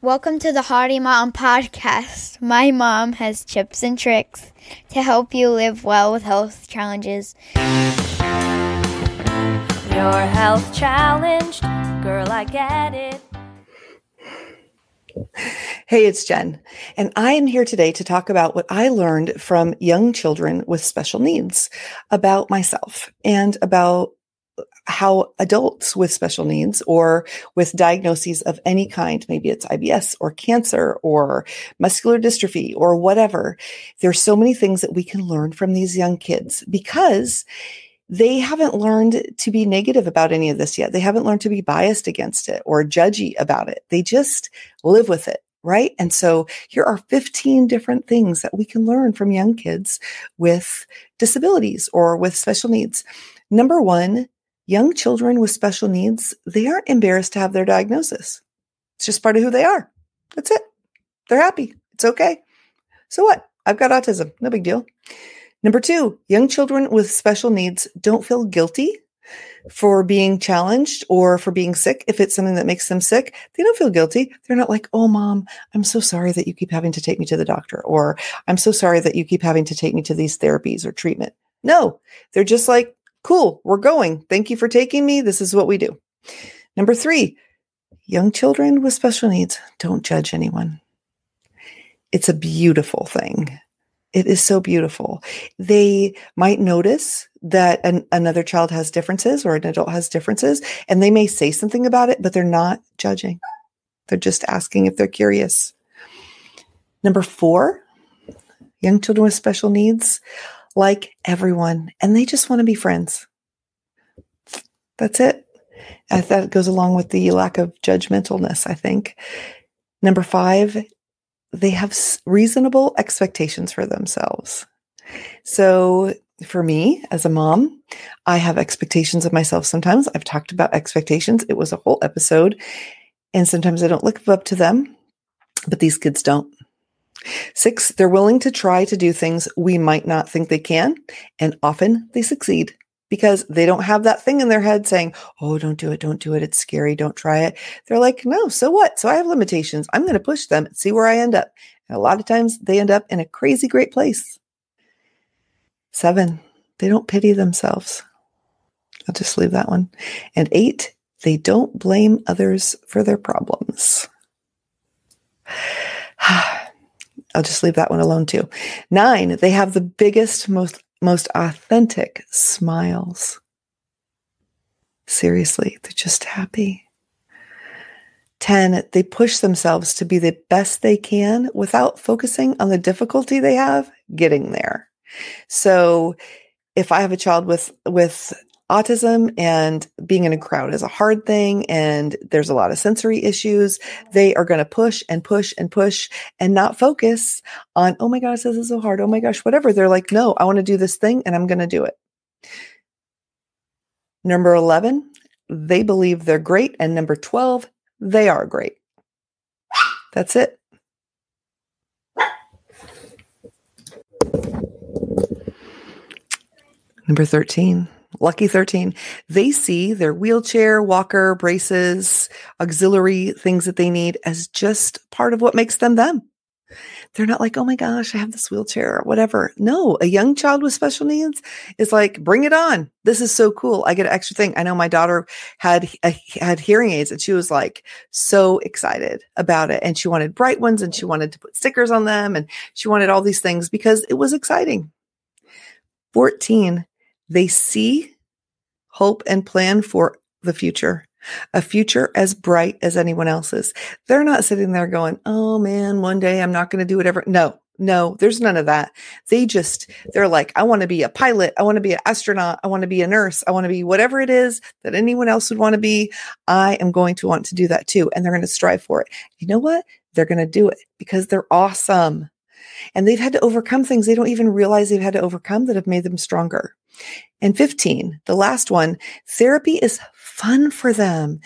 Welcome to the Hardy Mom Podcast. My mom has tips and tricks to help you live well with health challenges. Your health challenged, girl, I get it. Hey, it's Jen, and I am here today to talk about what I learned from young children with special needs about myself and about how adults with special needs or with diagnoses of any kind, maybe it's IBS or cancer or muscular dystrophy or whatever, there's so many things that we can learn from these young kids because they haven't learned to be negative about any of this yet. They haven't learned to be biased against it or judgy about it. They just live with it. Right. And so here are 15 different things that we can learn from young kids with disabilities or with special needs. Number one, young children with special needs, they aren't embarrassed to have their diagnosis. It's just part of who they are. That's it. They're happy. It's okay. So what? I've got autism. No big deal. Number two, young children with special needs don't feel guilty for being challenged or for being sick. If it's something that makes them sick, they don't feel guilty. They're not like, Oh, mom, I'm so sorry that you keep having to take me to the doctor, or I'm so sorry that you keep having to take me to these therapies or treatment. No, they're just like, cool, we're going. Thank you for taking me. This is what we do. Number three, young children with special needs don't judge anyone. It's a beautiful thing. It is so beautiful. They might notice that an, another child has differences or an adult has differences, and they may say something about it, but they're not judging. They're just asking if they're curious. Number four, young children with special needs like everyone, and they just want to be friends. That's it. That goes along with the lack of judgmentalness, I think. Number five, they have reasonable expectations for themselves. So for me as a mom, I have expectations of myself sometimes. I've talked about expectations. It was a whole episode. And sometimes I don't live up to them, but these kids don't. Six, they're willing to try to do things we might not think they can. And often they succeed because they don't have that thing in their head saying, Oh, don't do it. Don't do it. It's scary. Don't try it. They're like, no, so what? So I have limitations. I'm going to push them and see where I end up. And a lot of times they end up in a crazy great place. Seven, they don't pity themselves. I'll just leave that one. And eight, they don't blame others for their problems. I'll just leave that one alone too. Nine, they have the biggest, most most authentic smiles. Seriously, they're just happy. 10, they push themselves to be the best they can without focusing on the difficulty they have getting there. So if I have a child with, with autism and being in a crowd is a hard thing and there's a lot of sensory issues, they are going to push and push and push and not focus on, oh my gosh, this is so hard. Oh my gosh, whatever. They're like, no, I want to do this thing and I'm going to do it. Number 11, they believe they're great. And number 12, they are great. That's it. Number 13, lucky 13, they see their wheelchair, walker, braces, auxiliary things that they need as just part of what makes them them. They're not like, oh my gosh, I have this wheelchair or whatever. No, a young child with special needs is like, bring it on. This is so cool. I get an extra thing. I know my daughter had uh, had hearing aids and she was like so excited about it. And she wanted bright ones and she wanted to put stickers on them and she wanted all these things because it was exciting. 14, they see hope and plan for the future, a future as bright as anyone else's. They're not sitting there going, Oh man, one day I'm not going to do whatever. No, no, there's none of that. They just, they're like, I want to be a pilot. I want to be an astronaut. I want to be a nurse. I want to be whatever it is that anyone else would want to be. I am going to want to do that too. And they're going to strive for it. You know what? They're going to do it because they're awesome. And they've had to overcome things they don't even realize they've had to overcome that have made them stronger. And 15, the last one, therapy is fun for them.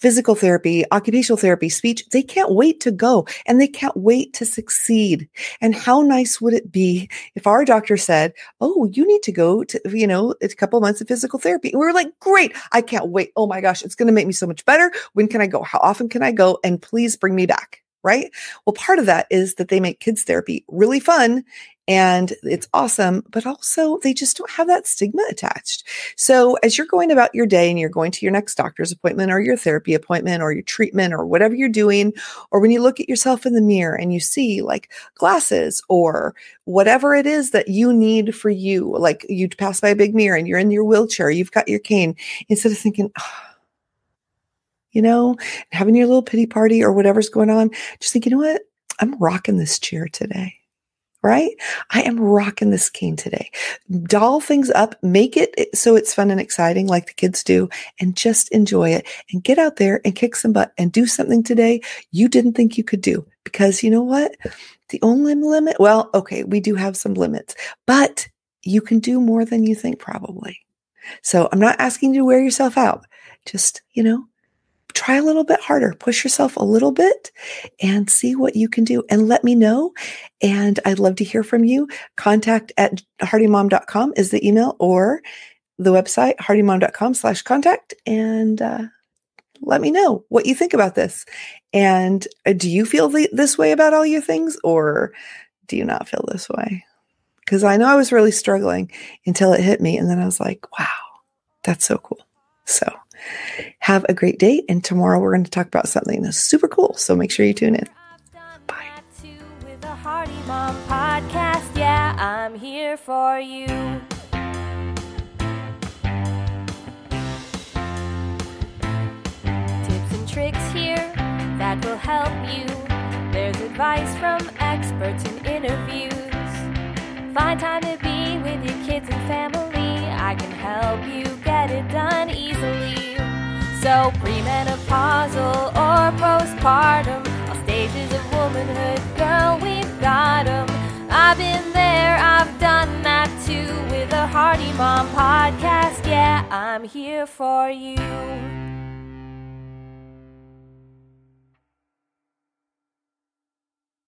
physical therapy, occupational therapy, speech, they can't wait to go and they can't wait to succeed. And how nice would it be if our doctor said, Oh, you need to go to, you know, a couple months of physical therapy. And we were like, great. I can't wait. Oh my gosh, it's going to make me so much better. When can I go? How often can I go? And please bring me back right? Well, part of that is that they make kids therapy really fun and it's awesome, but also they just don't have that stigma attached. So as you're going about your day and you're going to your next doctor's appointment or your therapy appointment or your treatment or whatever you're doing, or when you look at yourself in the mirror and you see like glasses or whatever it is that you need for you, like you pass by a big mirror and you're in your wheelchair, you've got your cane, instead of thinking, oh, you know, having your little pity party or whatever's going on, just think, you know what? I'm rocking this chair today right? I am rocking this cane today. Doll things up, make it eh, so it's fun and exciting like the kids do, and just enjoy it and get out there and kick some butt and do something today you didn't think you could do. Because you know what? The only limit, well, okay, we do have some limits, but you can do more than you think probably. So I'm not asking you to wear yourself out. Just, you know, try a little bit harder, push yourself a little bit and see what you can do and let me know. And I'd love to hear from you. Contact at hardymom.com is the email or the website, hardymom.com slash contact. And, uh, let me know what you think about this. And uh, do you feel the, this way about all your things or do you not feel this way? Because I know I was really struggling until it hit me. And then I was like, wow, that's so cool. So have a great day. And tomorrow we're going to talk about something that's super cool. So make sure you tune in. Bye. podcast. Yeah, I'm here for you. Tips and tricks here that will help you. There's advice from experts and interviews. Find time So premenopausal or postpartum, all stages of womanhood, girl, we've got them. I've been there, I've done that too with a Hardy Mom podcast. Yeah, I'm here for you.